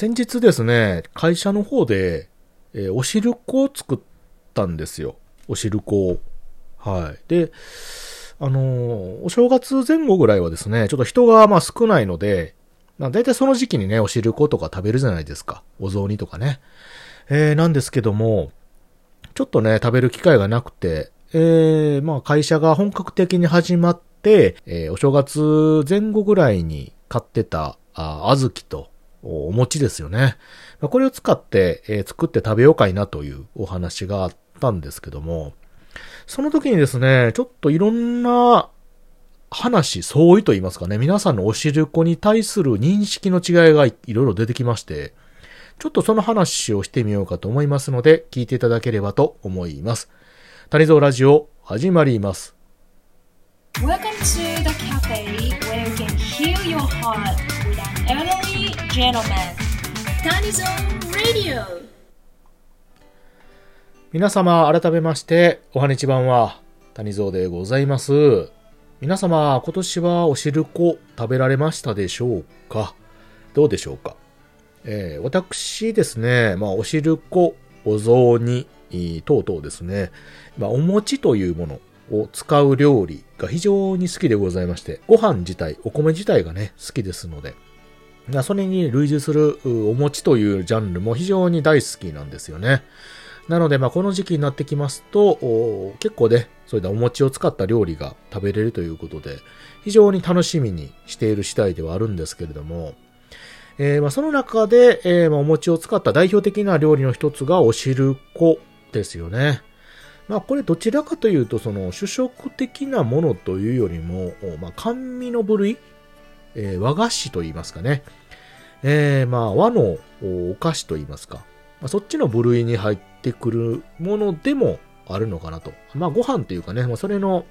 先日ですね、会社の方で、えーお汁粉を作ったんですよ。お汁粉を。はい。で、あのーお正月前後ぐらいはですね、ちょっと人がまあ少ないので、まあ大体その時期にね、お汁粉とか食べるじゃないですか。お雑煮とかね。えー、なんですけども、ちょっとね、食べる機会がなくて、えー、まあ会社が本格的に始まって、えーお正月前後ぐらいに買ってた、あ小豆とお餅ですよね。これを使って、えー作って食べようかいなというお話があったんですけども、その時にですね、ちょっといろんな話、相違と言いますかね、皆さんのお汁粉に対する認識の違いがいいろいろ出てきまして、ちょっとその話をしてみようかと思いますので、聞いていただければと思います。谷蔵ラジオ、始まります。Welcome to the cafe where you can heal your heart 皆様、改めまして、おはにちばんは、谷蔵でございます。皆様、今年はお汁粉食べられましたでしょうか？どうでしょうか？えー私ですね、まあ、お汁粉、お雑煮、等々ですね、まあ、お餅というものを使う料理が非常に好きでございまして、ご飯自体、お米自体がね、好きですので、それに類似するお餅というジャンルも非常に大好きなんですよね。なので、まあ、この時期になってきますと、結構ね、そういったお餅を使った料理が食べれるということで、非常に楽しみにしている次第ではあるんですけれども、えーまあ、その中で、えーまあ、お餅を使った代表的な料理の一つがお汁粉ですよね。まあ、これどちらかというと、その主食的なものというよりも、まあ、甘味の部類、えー和菓子と言いますかね。えーまあ、和のお菓子と言いますか。まあ、そっちの部類に入ってくるものでもあるのかなと。まあ、ご飯というかね、まあ、それの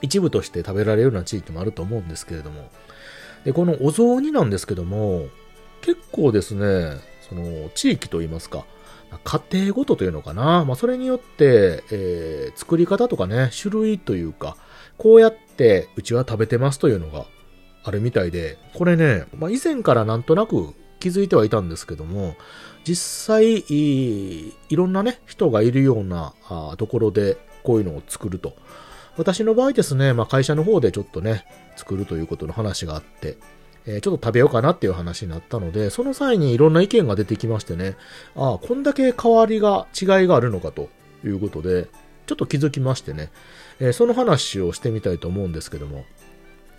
一部として食べられるような地域もあると思うんですけれども。で、このお雑煮なんですけども、結構ですね、その、地域といいますか、家庭ごとというのかな。まあ、それによって、えー作り方とかね、種類というか、こうやってうちは食べてますというのがあるみたいで、これね、まあ、以前からなんとなく気づいてはいたんですけども、実際、いろんなね、人がいるようなあところでこういうのを作ると。私の場合ですね、まあ、会社の方でちょっとね、作るということの話があって、えーちょっと食べようかなっていう話になったので、その際にいろんな意見が出てきましてね、ああ、こんだけ変わりが、違いがあるのかということで、ちょっと気づきましてね、えーその話をしてみたいと思うんですけども、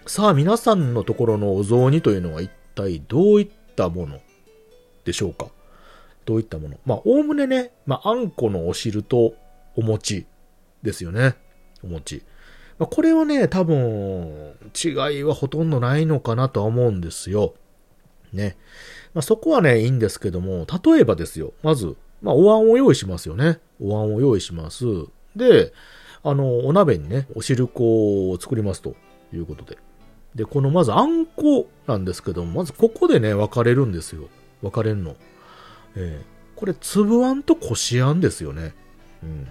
さあ皆さんのところのお雑煮というのは一体どういったものでしょうか？どういったもの？まあ、おおむねね、まあ、あんこのお汁とお餅ですよね。お餅。まあ、これはね、多分、違いはほとんどないのかなとは思うんですよ。ね。まあ、そこはね、いいんですけども、例えばですよ。まず、まあ、お椀を用意しますよね。お椀を用意します。で、あの、お鍋にね、お汁粉を作りますということで。で、このまずあんこなんですけども、まずここでね、分かれるんですよ。分かれるの。えーこれ、粒あんとこしあんですよね。うん。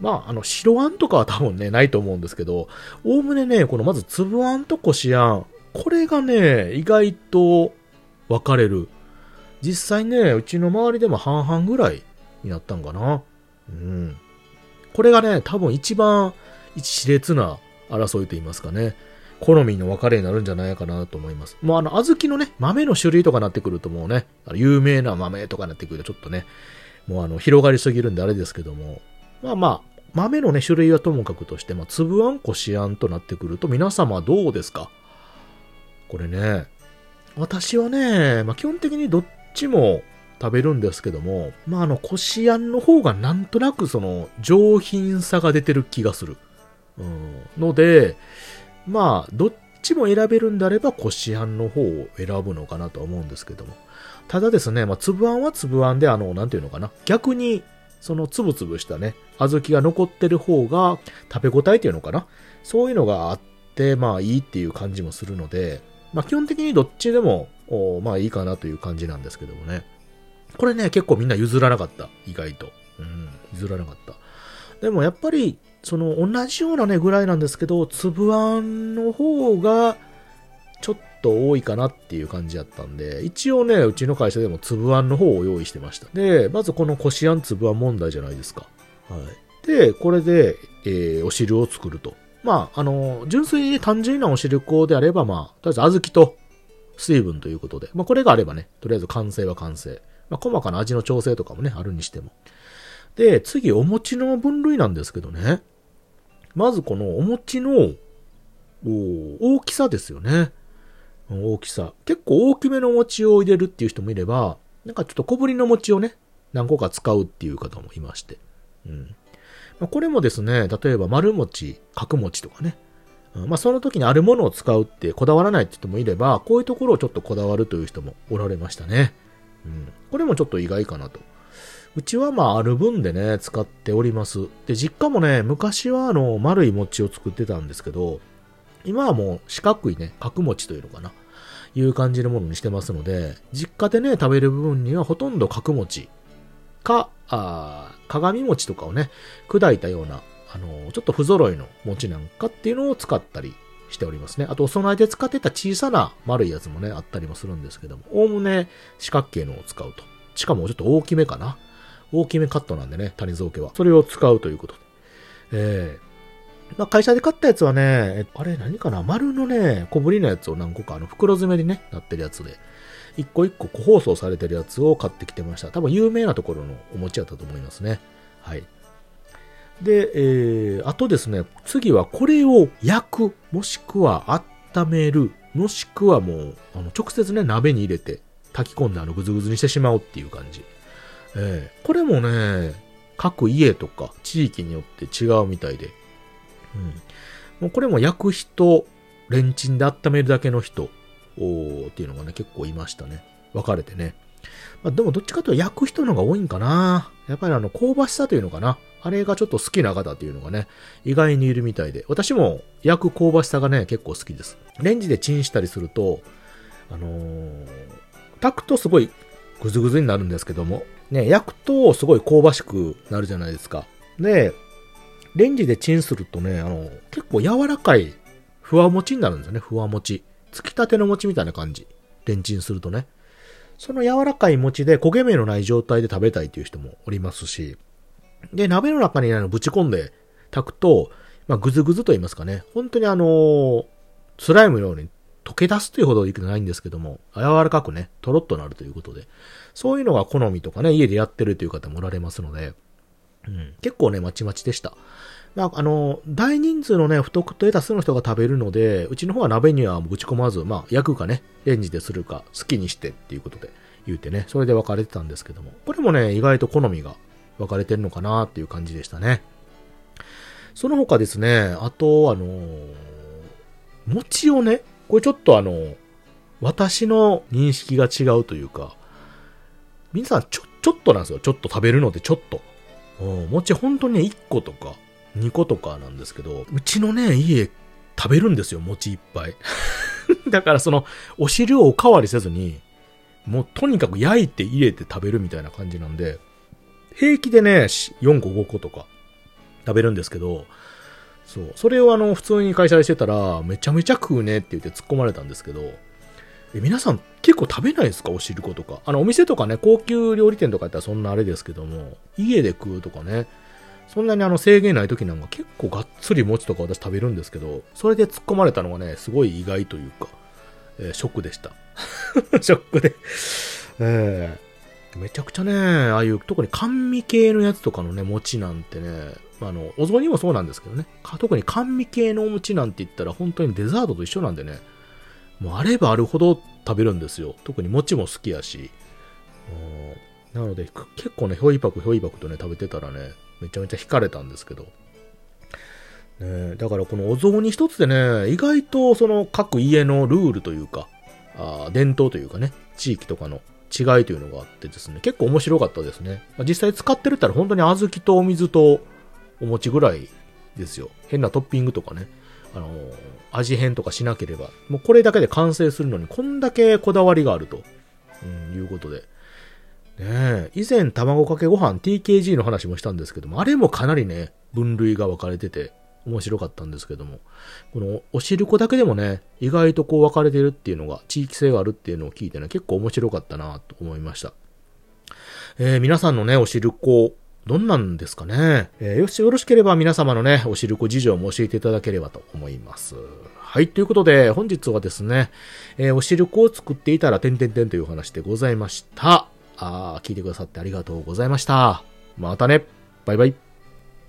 まあ、あの、白あんとかは多分ね、ないと思うんですけど、おおむねね、このまず粒あんとこしあん、これがね、意外と分かれる。実際ね、うちの周りでも半々ぐらいになったんかな。うん。これがね、多分一番一熾烈な争いと言いますかね。好みの分かれになるんじゃないかなと思います。もうあの、小豆のね、豆の種類とかなってくるともうね、あの有名な豆とかなってくるとちょっとね、もうあの、広がりすぎるんであれですけども、まあまあ、豆のね、種類はともかくとして、まあ、粒あんこしあんとなってくると、皆様どうですか？これね、私はね、まあ基本的にどっちも食べるんですけども、まああの、こしあんの方がなんとなくその、上品さが出てる気がする。うん。ので、まあ、どっちも選べるんであれば、こしあんの方を選ぶのかなとは思うんですけども。ただですね、まあ、粒あんは粒あんで、あの、なんていうのかな。逆に、そのつぶつぶしたね、小豆が残ってる方が食べ応えっていうのかな。そういうのがあって、まあいいっていう感じもするので、まあ基本的にどっちでも、まあいいかなという感じなんですけどもね。これね、結構みんな譲らなかった。意外と。うん、譲らなかった。でもやっぱり、その同じようなね、ぐらいなんですけど、粒あんの方が、ちょっと多いかなっていう感じだったんで、一応ね、うちの会社でも粒あんの方を用意してました。で、まずこのこしあん粒あん問題じゃないですか。はい。で、これで、えー、お汁を作ると。まあ、あの、純粋に単純なお汁粉であれば、まあ、とりあえず小豆と水分ということで、まあ、これがあればね、とりあえず完成は完成。まあ、細かな味の調整とかもね、あるにしても。で、次、お餅の分類なんですけどね。まずこのお餅の、大きさですよね。大きさ。結構大きめの餅を入れるっていう人もいれば、なんかちょっと小ぶりの餅をね、何個か使うっていう方もいまして。うん。まあ、これもですね、例えば丸餅、角餅とかね。まあその時にあるものを使うってこだわらないって人もいれば、こういうところをちょっとこだわるという人もおられましたね。うん。これもちょっと意外かなと。うちはまあある分でね、使っております。で、実家もね、昔はあの、丸い餅を作ってたんですけど、今はもう四角いね、角餅というのかな。いう感じのものにしてますので、実家でね、食べる部分にはほとんど角餅か、あ鏡餅とかをね、砕いたような、あのちょっと不揃いの餅なんかっていうのを使ったりしておりますね。あと、お供えで使ってた小さな丸いやつもね、あったりもするんですけども、おおむね四角形のを使うと。しかもちょっと大きめかな。大きめカットなんでね、谷蔵家は。それを使うということで。えまあ、会社で買ったやつはね、あれ何かな？丸のね、小ぶりのやつを何個か、あの、袋詰めにね、なってるやつで、一個一個個包装されてるやつを買ってきてました。多分有名なところのお餅やったと思いますね。はい。で、えー、あとですね、次はこれを焼く、もしくは温める、もしくはもう、あの、直接ね、鍋に入れて炊き込んであの、ぐずぐずにしてしまうっていう感じ。えー、これもね、各家とか地域によって違うみたいで、うん。もうこれも焼く人、レンチンで温めるだけの人、おっていうのがね、結構いましたね。分かれてね。まあ、でもどっちかというと焼く人の方が多いんかな。やっぱりあの、香ばしさというのかな。あれがちょっと好きな方っていうのがね、意外にいるみたいで。私も焼く香ばしさがね、結構好きです。レンジでチンしたりすると、あのー、炊くとすごいグズグズになるんですけども、ね、焼くとすごい香ばしくなるじゃないですか。で、レンジでチンするとね、あの、結構柔らかい、ふわもちになるんですよね、ふわもち。つきたての餅みたいな感じ。レンチンするとね。その柔らかい餅で焦げ目のない状態で食べたいという人もおりますし、で、鍋の中にあのぶち込んで炊くと、まあ、ぐずぐずと言いますかね、本当にあのー、スライムのように溶け出すというほどいくないんですけども、柔らかくね、とろっとなるということで、そういうのが好みとかね、家でやってるという方もおられますので、うん、結構ね、まちまちでした。まあ、あの、大人数のね、不特定多数の人が食べるので、うちの方は鍋にはぶち込まず、まあ、焼くかね、レンジでするか、好きにしてっていうことで言うてね、それで分かれてたんですけども、これもね、意外と好みが分かれてるのかなっていう感じでしたね。その他ですね、あと、あの餅をね、これちょっとあの、私の認識が違うというか、皆さんちょ、ちょっとなんですよ。ちょっと食べるのでちょっと。うん、餅本当にね、1個とか、2個とかなんですけど、うちのね、家、食べるんですよ、餅いっぱい。だからその、お汁をおかわりせずに、もうとにかく焼いて入れて食べるみたいな感じなんで、平気でね、4個5個とか食べるんですけど、そう。それをあの、普通に会社してたら、めちゃめちゃ食うねって言って突っ込まれたんですけど、え、皆さん結構食べないですか？お汁粉とか。あの、お店とかね、高級料理店とかやったらそんなあれですけども、家で食うとかね、そんなにあの制限ない時なんか結構がっつり餅とか私食べるんですけど、それで突っ込まれたのがね、すごい意外というか、えー、ショックでした。ショックでえー、めちゃくちゃね、ああいう特に甘味系のやつとかのね、餅なんてね、あの、お雑煮もそうなんですけどね、特に甘味系のお餅なんて言ったら本当にデザートと一緒なんでね、もうあればあるほど食べるんですよ。特に餅も好きやし。なので、結構ね、ひょいぱくひょいぱくとね、食べてたらね、めちゃめちゃ惹かれたんですけど。ね、だからこのお雑煮一つでね、意外とその各家のルールというか、あ伝統というかね、地域とかの違いというのがあってですね、結構面白かったですね。実際使ってるったら本当に小豆とお水とお餅ぐらいですよ。変なトッピングとかね、あの、味変とかしなければ、もうこれだけで完成するのにこんだけこだわりがあると、うん、いうことで。ね以前卵かけご飯 TKG の話もしたんですけども、あれもかなりね、分類が分かれてて、面白かったんですけども、このおしるこだけでもね、意外とこう分かれてるっていうのが、地域性があるっていうのを聞いてね、結構面白かったなと思いました。えー、皆さんのね、おしるこ、どんなんですかね。えー、よし、よろしければ皆様のね、おしるこ事情も教えていただければと思います。はい、ということで、本日はですね、えー、おしるこを作っていたら、てんてんてんという話でございました。あー、聞いてくださってありがとうございました。またね。バイバイ。